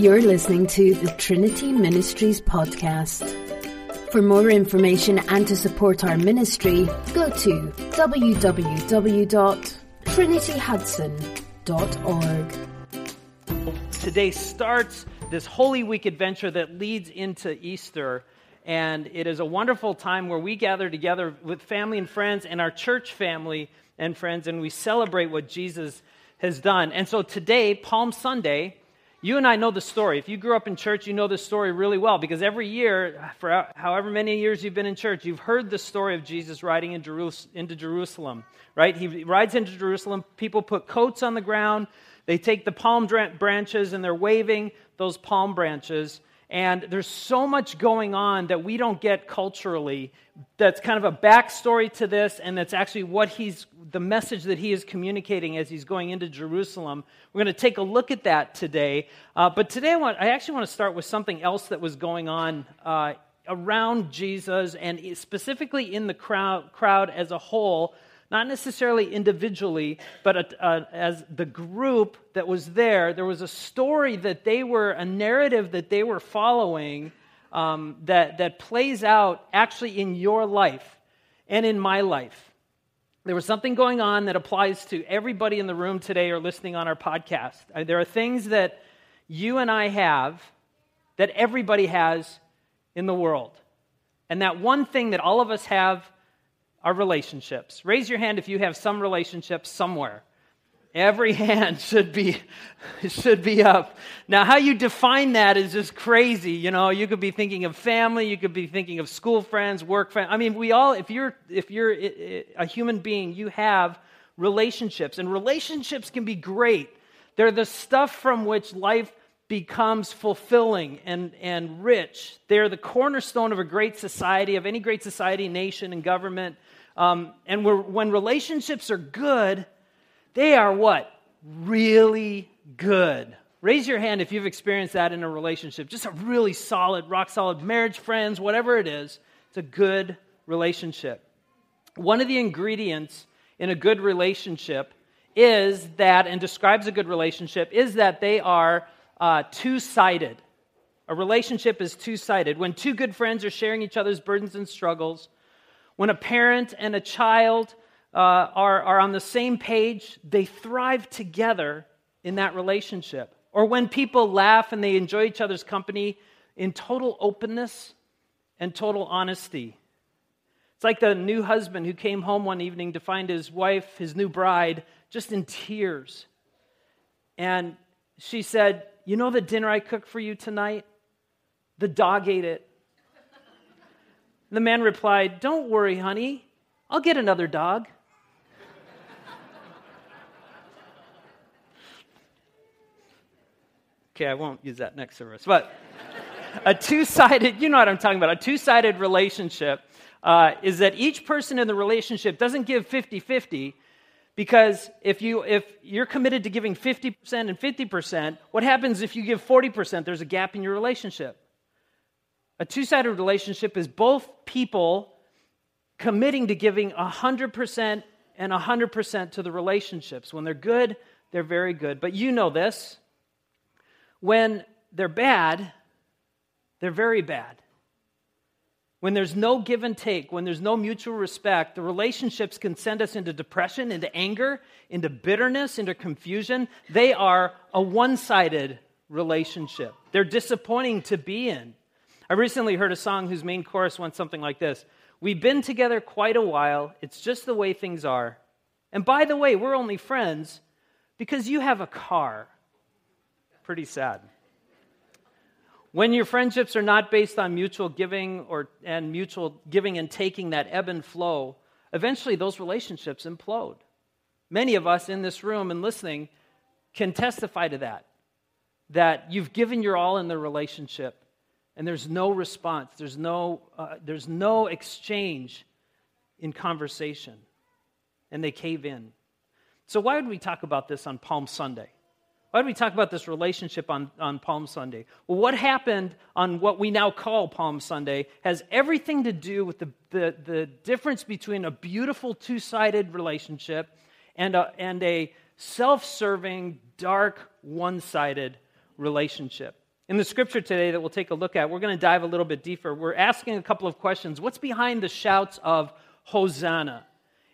You're listening to the Trinity Ministries podcast. For more information and to support our ministry, go to www.trinityhudson.org. Today starts this Holy Week adventure that leads into Easter. And it is a wonderful time where we gather together with family and friends and our church family and friends, and we celebrate what Jesus has done. And so today, Palm Sunday, you and I know the story. If you grew up in church, you know the story really well because every year, for however many years you've been in church, you've heard the story of Jesus riding into Jerusalem, right? He rides into Jerusalem. People put coats on the ground. They take the palm branches and they're waving those palm branches. And there's so much going on that we don't get culturally that's kind of a backstory to this, and that's actually what he's, the message that he is communicating as he's going into Jerusalem. We're going to take a look at that today. Uh, but today I, want, I actually want to start with something else that was going on uh, around Jesus and specifically in the crowd, crowd as a whole not necessarily individually, but uh, as the group that was there, there was a story that they were, a narrative that they were following um, that, that plays out actually in your life and in my life. There was something going on that applies to everybody in the room today or listening on our podcast. Uh, there are things that you and I have that everybody has in the world. And that one thing that all of us have are relationships. Raise your hand if you have some relationships somewhere. Every hand should be should be up. Now, how you define that is just crazy. You know, you could be thinking of family, you could be thinking of school friends, work friends. I mean, we all, if you're if you're a human being, you have relationships, and relationships can be great. They're the stuff from which life becomes fulfilling and, and rich. They're the cornerstone of a great society, of any great society, nation, and government. Um, and when relationships are good, they are what? Really good. Raise your hand if you've experienced that in a relationship. Just a really solid, rock solid marriage, friends, whatever it is. It's a good relationship. One of the ingredients in a good relationship is that, and describes a good relationship, is that they are uh, two sided. A relationship is two sided. When two good friends are sharing each other's burdens and struggles, when a parent and a child uh, are, are on the same page, they thrive together in that relationship. Or when people laugh and they enjoy each other's company in total openness and total honesty. It's like the new husband who came home one evening to find his wife, his new bride, just in tears. And she said, you know the dinner I cooked for you tonight? The dog ate it. The man replied, Don't worry, honey. I'll get another dog. okay, I won't use that next service. But a two sided, you know what I'm talking about, a two sided relationship uh, is that each person in the relationship doesn't give 50 50, because if, you, if you're committed to giving 50% and 50%, what happens if you give 40%? There's a gap in your relationship. A two sided relationship is both people committing to giving 100% and 100% to the relationships. When they're good, they're very good. But you know this. When they're bad, they're very bad. When there's no give and take, when there's no mutual respect, the relationships can send us into depression, into anger, into bitterness, into confusion. They are a one sided relationship. They're disappointing to be in. I recently heard a song whose main chorus went something like this We've been together quite a while. It's just the way things are. And by the way, we're only friends because you have a car. Pretty sad. When your friendships are not based on mutual giving or, and mutual giving and taking that ebb and flow, eventually those relationships implode. Many of us in this room and listening can testify to that. That you've given your all in the relationship and there's no response, there's no, uh, there's no exchange in conversation, and they cave in. So, why would we talk about this on Palm Sunday? Why do we talk about this relationship on, on Palm Sunday? Well, what happened on what we now call Palm Sunday has everything to do with the, the, the difference between a beautiful two sided relationship and a, and a self serving, dark, one sided relationship. In the scripture today that we'll take a look at, we're going to dive a little bit deeper. We're asking a couple of questions. What's behind the shouts of Hosanna?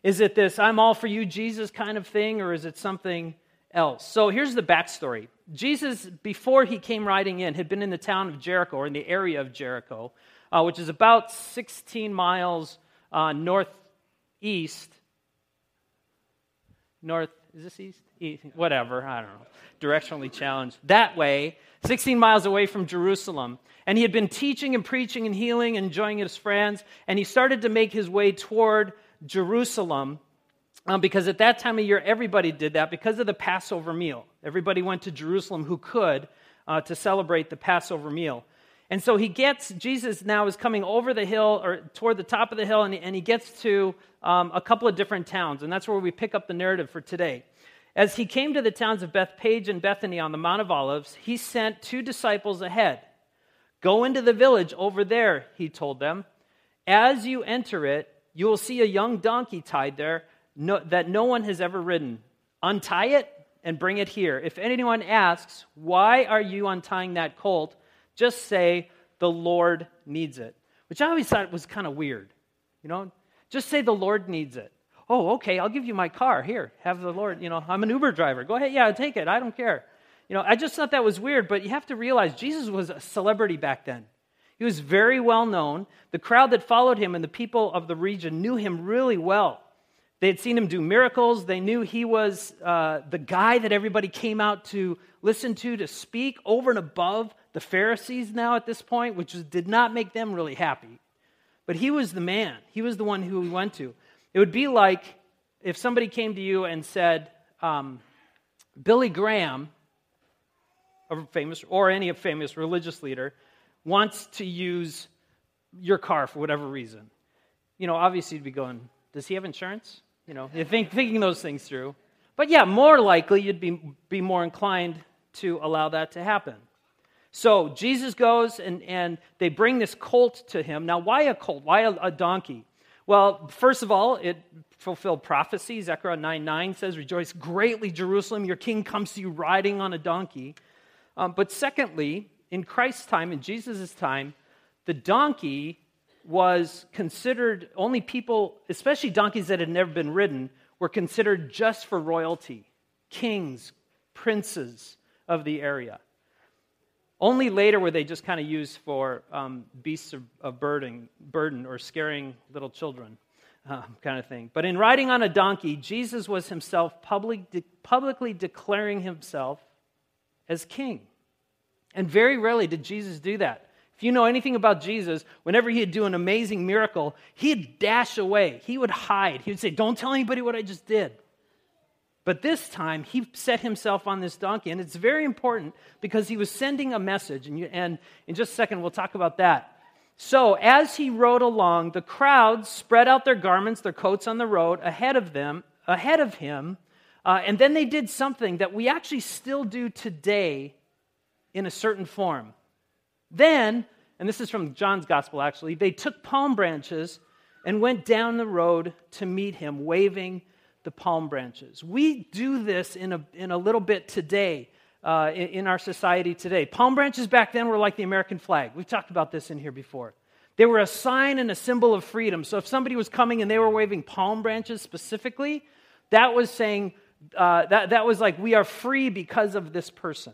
Is it this I'm all for you, Jesus kind of thing, or is it something else? So here's the backstory Jesus, before he came riding in, had been in the town of Jericho, or in the area of Jericho, uh, which is about 16 miles uh, northeast. North, is this east? east? Whatever, I don't know. Directionally challenged. That way, 16 miles away from Jerusalem. And he had been teaching and preaching and healing and enjoying his friends. And he started to make his way toward Jerusalem um, because at that time of year, everybody did that because of the Passover meal. Everybody went to Jerusalem who could uh, to celebrate the Passover meal. And so he gets, Jesus now is coming over the hill or toward the top of the hill, and he, and he gets to um, a couple of different towns. And that's where we pick up the narrative for today. As he came to the towns of Bethphage and Bethany on the Mount of Olives, he sent two disciples ahead. Go into the village over there, he told them. As you enter it, you will see a young donkey tied there no, that no one has ever ridden. Untie it and bring it here. If anyone asks, Why are you untying that colt? just say, The Lord needs it. Which I always thought was kind of weird. You know, just say, The Lord needs it. Oh, okay, I'll give you my car. Here, have the Lord, you know, I'm an Uber driver. Go ahead, yeah, take it. I don't care. You know, I just thought that was weird, but you have to realize Jesus was a celebrity back then. He was very well known. The crowd that followed him and the people of the region knew him really well. They had seen him do miracles. They knew he was uh, the guy that everybody came out to listen to, to speak over and above the Pharisees now at this point, which did not make them really happy. But he was the man, he was the one who we went to. It would be like if somebody came to you and said, um, Billy Graham, a famous, or any famous religious leader, wants to use your car for whatever reason. You know, obviously you'd be going, does he have insurance? You know, you think, thinking those things through. But yeah, more likely you'd be, be more inclined to allow that to happen. So Jesus goes and, and they bring this colt to him. Now, why a colt? Why a, a donkey? Well, first of all, it fulfilled prophecy. Zechariah 9 9 says, Rejoice greatly, Jerusalem, your king comes to you riding on a donkey. Um, but secondly, in Christ's time, in Jesus' time, the donkey was considered only people, especially donkeys that had never been ridden, were considered just for royalty, kings, princes of the area. Only later were they just kind of used for um, beasts of, of, burden, burden or scaring little children, uh, kind of thing. But in riding on a donkey, Jesus was himself public, de- publicly declaring himself as king. And very rarely did Jesus do that. If you know anything about Jesus, whenever he'd do an amazing miracle, he'd dash away. He would hide. He would say, Don't tell anybody what I just did. But this time, he set himself on this donkey. And it's very important because he was sending a message. And, you, and in just a second, we'll talk about that. So, as he rode along, the crowd spread out their garments, their coats on the road ahead of them, ahead of him. Uh, and then they did something that we actually still do today in a certain form. Then, and this is from John's gospel actually, they took palm branches and went down the road to meet him, waving the palm branches. We do this in a, in a little bit today. Uh, in, in our society today. Palm branches back then were like the American flag. We've talked about this in here before. They were a sign and a symbol of freedom. So if somebody was coming and they were waving palm branches specifically, that was saying, uh, that, that was like, we are free because of this person.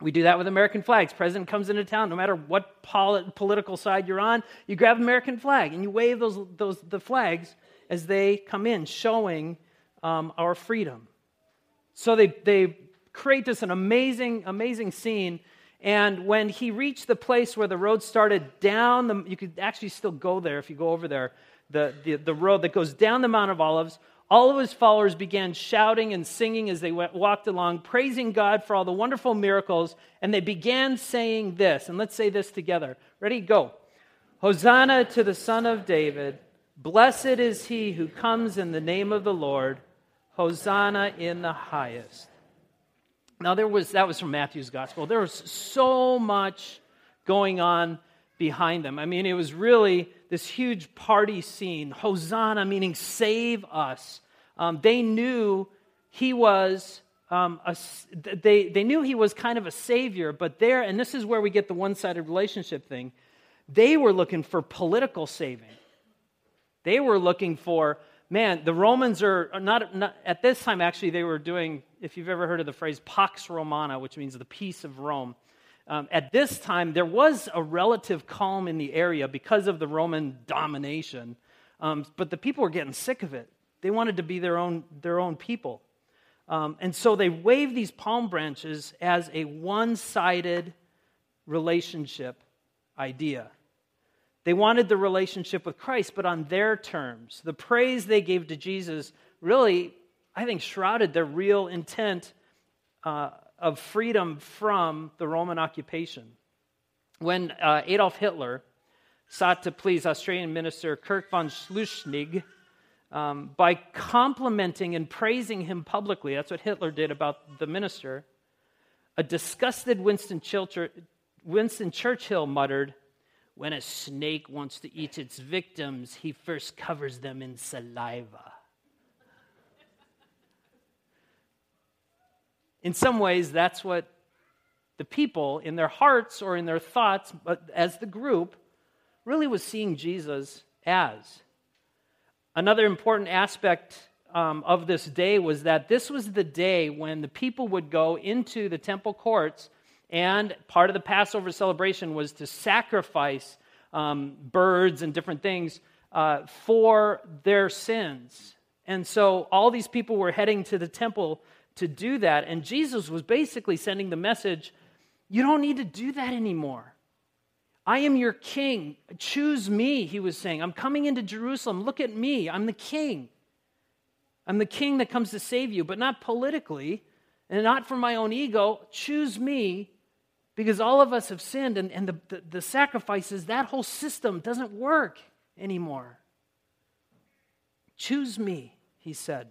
We do that with American flags. President comes into town, no matter what pol- political side you're on, you grab American flag and you wave those, those, the flags as they come in, showing um, our freedom. So they, they create this an amazing, amazing scene. And when he reached the place where the road started down, the, you could actually still go there if you go over there, the, the, the road that goes down the Mount of Olives. All of his followers began shouting and singing as they went, walked along, praising God for all the wonderful miracles. And they began saying this. And let's say this together. Ready? Go. Hosanna to the Son of David. Blessed is he who comes in the name of the Lord. Hosanna in the highest. Now there was that was from Matthew's gospel. There was so much going on behind them. I mean, it was really this huge party scene. Hosanna meaning save us. Um, they knew he was um, a, they, they knew he was kind of a savior, but there, and this is where we get the one sided relationship thing, they were looking for political saving. They were looking for, man, the Romans are not, not, at this time, actually, they were doing, if you've ever heard of the phrase Pax Romana, which means the peace of Rome. Um, at this time, there was a relative calm in the area because of the Roman domination, um, but the people were getting sick of it. They wanted to be their own, their own people. Um, and so they waved these palm branches as a one sided relationship idea. They wanted the relationship with Christ, but on their terms. The praise they gave to Jesus really, I think, shrouded their real intent uh, of freedom from the Roman occupation. When uh, Adolf Hitler sought to please Australian minister Kurt von Schuschnigg um, by complimenting and praising him publicly, that's what Hitler did about the minister, a disgusted Winston Winston Churchill muttered, when a snake wants to eat its victims, he first covers them in saliva. In some ways, that's what the people in their hearts or in their thoughts, but as the group, really was seeing Jesus as. Another important aspect um, of this day was that this was the day when the people would go into the temple courts and part of the Passover celebration was to sacrifice um, birds and different things uh, for their sins. And so all these people were heading to the temple to do that. And Jesus was basically sending the message you don't need to do that anymore. I am your king. Choose me, he was saying. I'm coming into Jerusalem. Look at me. I'm the king. I'm the king that comes to save you, but not politically and not for my own ego. Choose me because all of us have sinned, and, and the, the, the sacrifices, that whole system doesn't work anymore. Choose me, he said.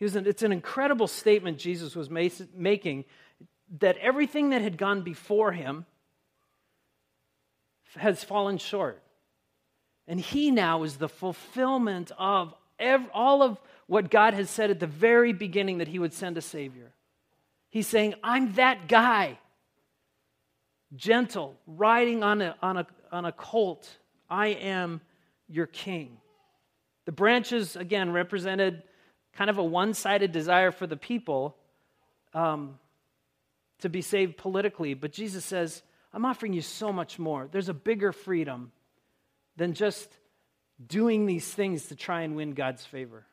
An, it's an incredible statement Jesus was making that everything that had gone before him has fallen short. And he now is the fulfillment of every, all of what God has said at the very beginning that he would send a Savior. He's saying, I'm that guy gentle, riding on a, on a, on a colt. I am your king. The branches, again, represented kind of a one sided desire for the people um, to be saved politically. But Jesus says, I'm offering you so much more. There's a bigger freedom than just doing these things to try and win God's favor.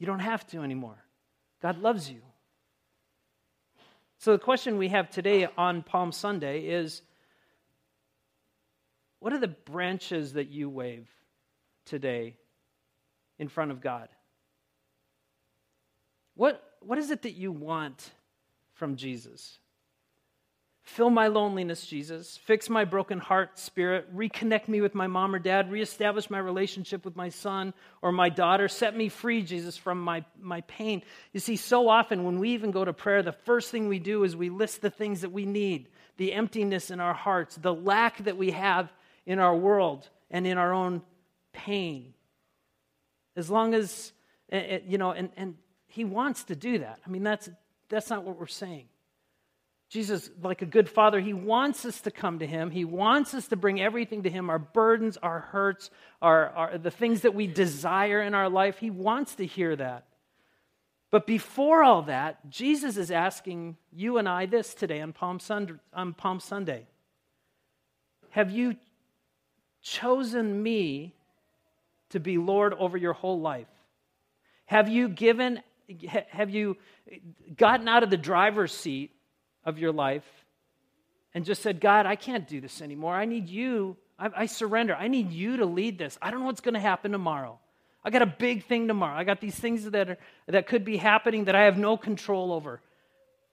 You don't have to anymore. God loves you. So, the question we have today on Palm Sunday is what are the branches that you wave today in front of God? What, what is it that you want from Jesus? Fill my loneliness, Jesus. Fix my broken heart, spirit. Reconnect me with my mom or dad. Reestablish my relationship with my son or my daughter. Set me free, Jesus, from my, my pain. You see, so often when we even go to prayer, the first thing we do is we list the things that we need the emptiness in our hearts, the lack that we have in our world and in our own pain. As long as, eh, eh, you know, and, and he wants to do that. I mean, that's, that's not what we're saying. Jesus, like a good father, he wants us to come to him. He wants us to bring everything to him our burdens, our hurts, our, our, the things that we desire in our life. He wants to hear that. But before all that, Jesus is asking you and I this today on Palm, Sunday, on Palm Sunday Have you chosen me to be Lord over your whole life? Have you given, have you gotten out of the driver's seat of your life and just said, God, I can't do this anymore. I need you. I, I surrender. I need you to lead this. I don't know what's going to happen tomorrow. I got a big thing tomorrow. I got these things that, are, that could be happening that I have no control over.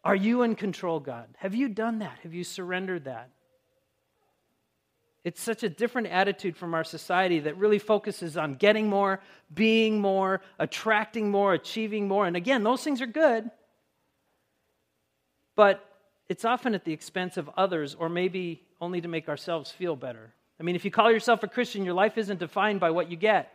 Are you in control, God? Have you done that? Have you surrendered that? It's such a different attitude from our society that really focuses on getting more, being more, attracting more, achieving more. And again, those things are good. But it's often at the expense of others or maybe only to make ourselves feel better. I mean, if you call yourself a Christian, your life isn't defined by what you get,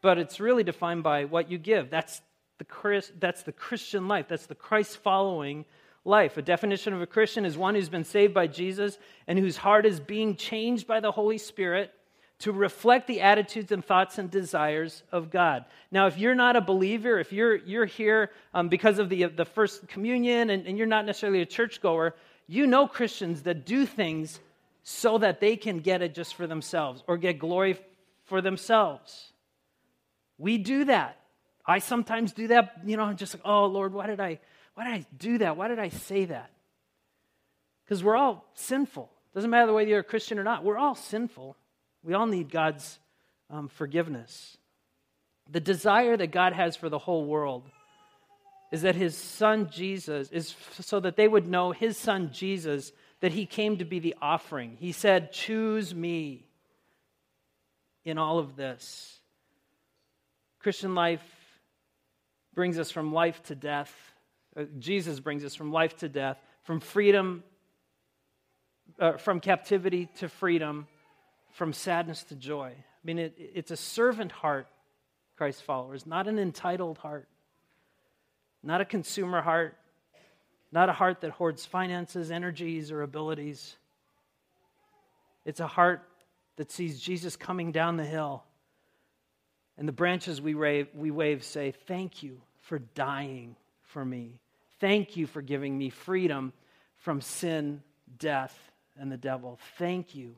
but it's really defined by what you give. That's the, Chris, that's the Christian life. That's the Christ following life. A definition of a Christian is one who's been saved by Jesus and whose heart is being changed by the Holy Spirit to reflect the attitudes and thoughts and desires of God. Now, if you're not a believer, if you're, you're here um, because of the, the first communion and, and you're not necessarily a churchgoer, you know Christians that do things so that they can get it just for themselves or get glory for themselves. We do that. I sometimes do that, you know, I'm just like, oh Lord, why did I why did I do that? Why did I say that? Because we're all sinful. Doesn't matter whether you're a Christian or not, we're all sinful. We all need God's um, forgiveness. The desire that God has for the whole world is that his son Jesus is so that they would know his son Jesus that he came to be the offering. He said, "Choose me in all of this." Christian life brings us from life to death. Uh, Jesus brings us from life to death, from freedom uh, from captivity to freedom, from sadness to joy. I mean, it, it's a servant heart, Christ followers, not an entitled heart, not a consumer heart, not a heart that hoards finances, energies, or abilities. It's a heart that sees Jesus coming down the hill. And the branches we wave, we wave say, Thank you for dying for me. Thank you for giving me freedom from sin, death, and the devil. Thank you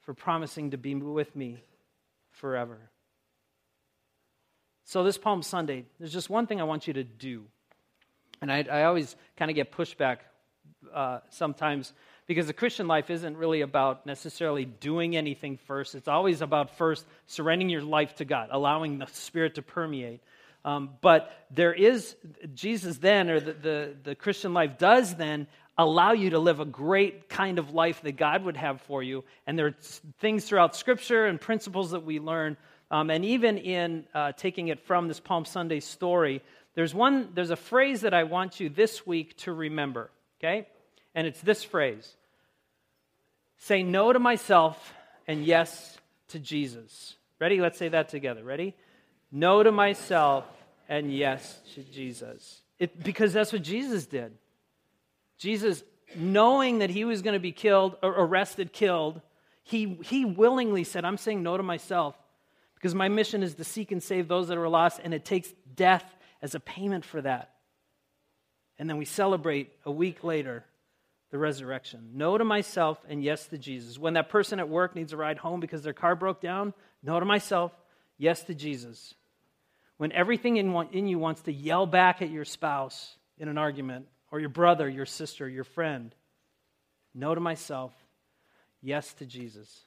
for promising to be with me forever. So, this Palm Sunday, there's just one thing I want you to do. And I, I always kind of get pushback uh, sometimes because the Christian life isn't really about necessarily doing anything first. It's always about first surrendering your life to God, allowing the Spirit to permeate. Um, but there is, Jesus then, or the, the, the Christian life does then allow you to live a great kind of life that God would have for you. And there are things throughout Scripture and principles that we learn. Um, and even in uh, taking it from this Palm Sunday story, there's one, there's a phrase that I want you this week to remember, okay? And it's this phrase Say no to myself and yes to Jesus. Ready? Let's say that together. Ready? No to myself and yes to Jesus. It, because that's what Jesus did. Jesus, knowing that he was going to be killed, or arrested, killed, he, he willingly said, I'm saying no to myself because my mission is to seek and save those that are lost, and it takes death as a payment for that. And then we celebrate a week later the resurrection. No to myself and yes to Jesus. When that person at work needs a ride home because their car broke down, no to myself, yes to Jesus. When everything in, in you wants to yell back at your spouse in an argument, or your brother, your sister, your friend. No to myself, yes to Jesus.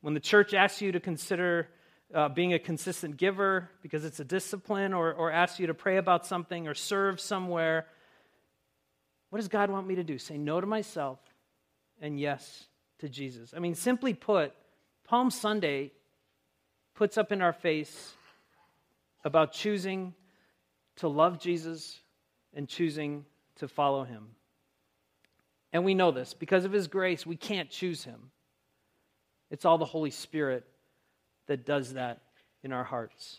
When the church asks you to consider uh, being a consistent giver because it's a discipline, or, or asks you to pray about something or serve somewhere, what does God want me to do? Say no to myself and yes to Jesus. I mean, simply put, Palm Sunday puts up in our face about choosing to love Jesus and choosing to follow him. And we know this because of his grace, we can't choose him. It's all the Holy Spirit that does that in our hearts.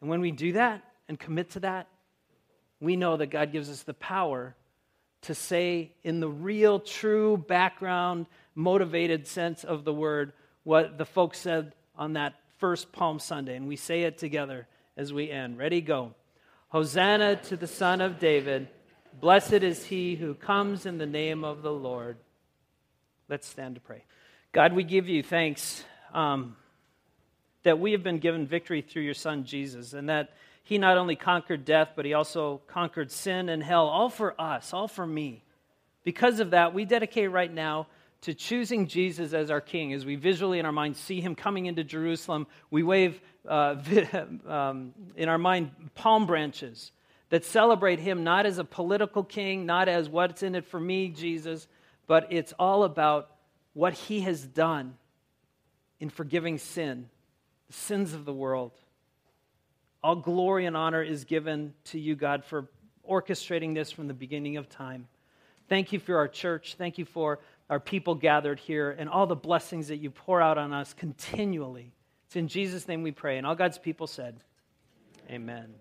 And when we do that and commit to that, we know that God gives us the power to say, in the real, true, background, motivated sense of the word, what the folks said on that first Palm Sunday. And we say it together as we end. Ready? Go. Hosanna to the Son of David. Blessed is he who comes in the name of the Lord. Let's stand to pray. God, we give you thanks um, that we have been given victory through your Son, Jesus, and that he not only conquered death, but he also conquered sin and hell, all for us, all for me. Because of that, we dedicate right now to choosing Jesus as our King. As we visually in our mind see him coming into Jerusalem, we wave uh, um, in our mind palm branches that celebrate him not as a political king, not as what's in it for me, Jesus, but it's all about what he has done in forgiving sin, the sins of the world. All glory and honor is given to you, God, for orchestrating this from the beginning of time. Thank you for our church. Thank you for our people gathered here and all the blessings that you pour out on us continually. It's in Jesus' name we pray. And all God's people said, Amen.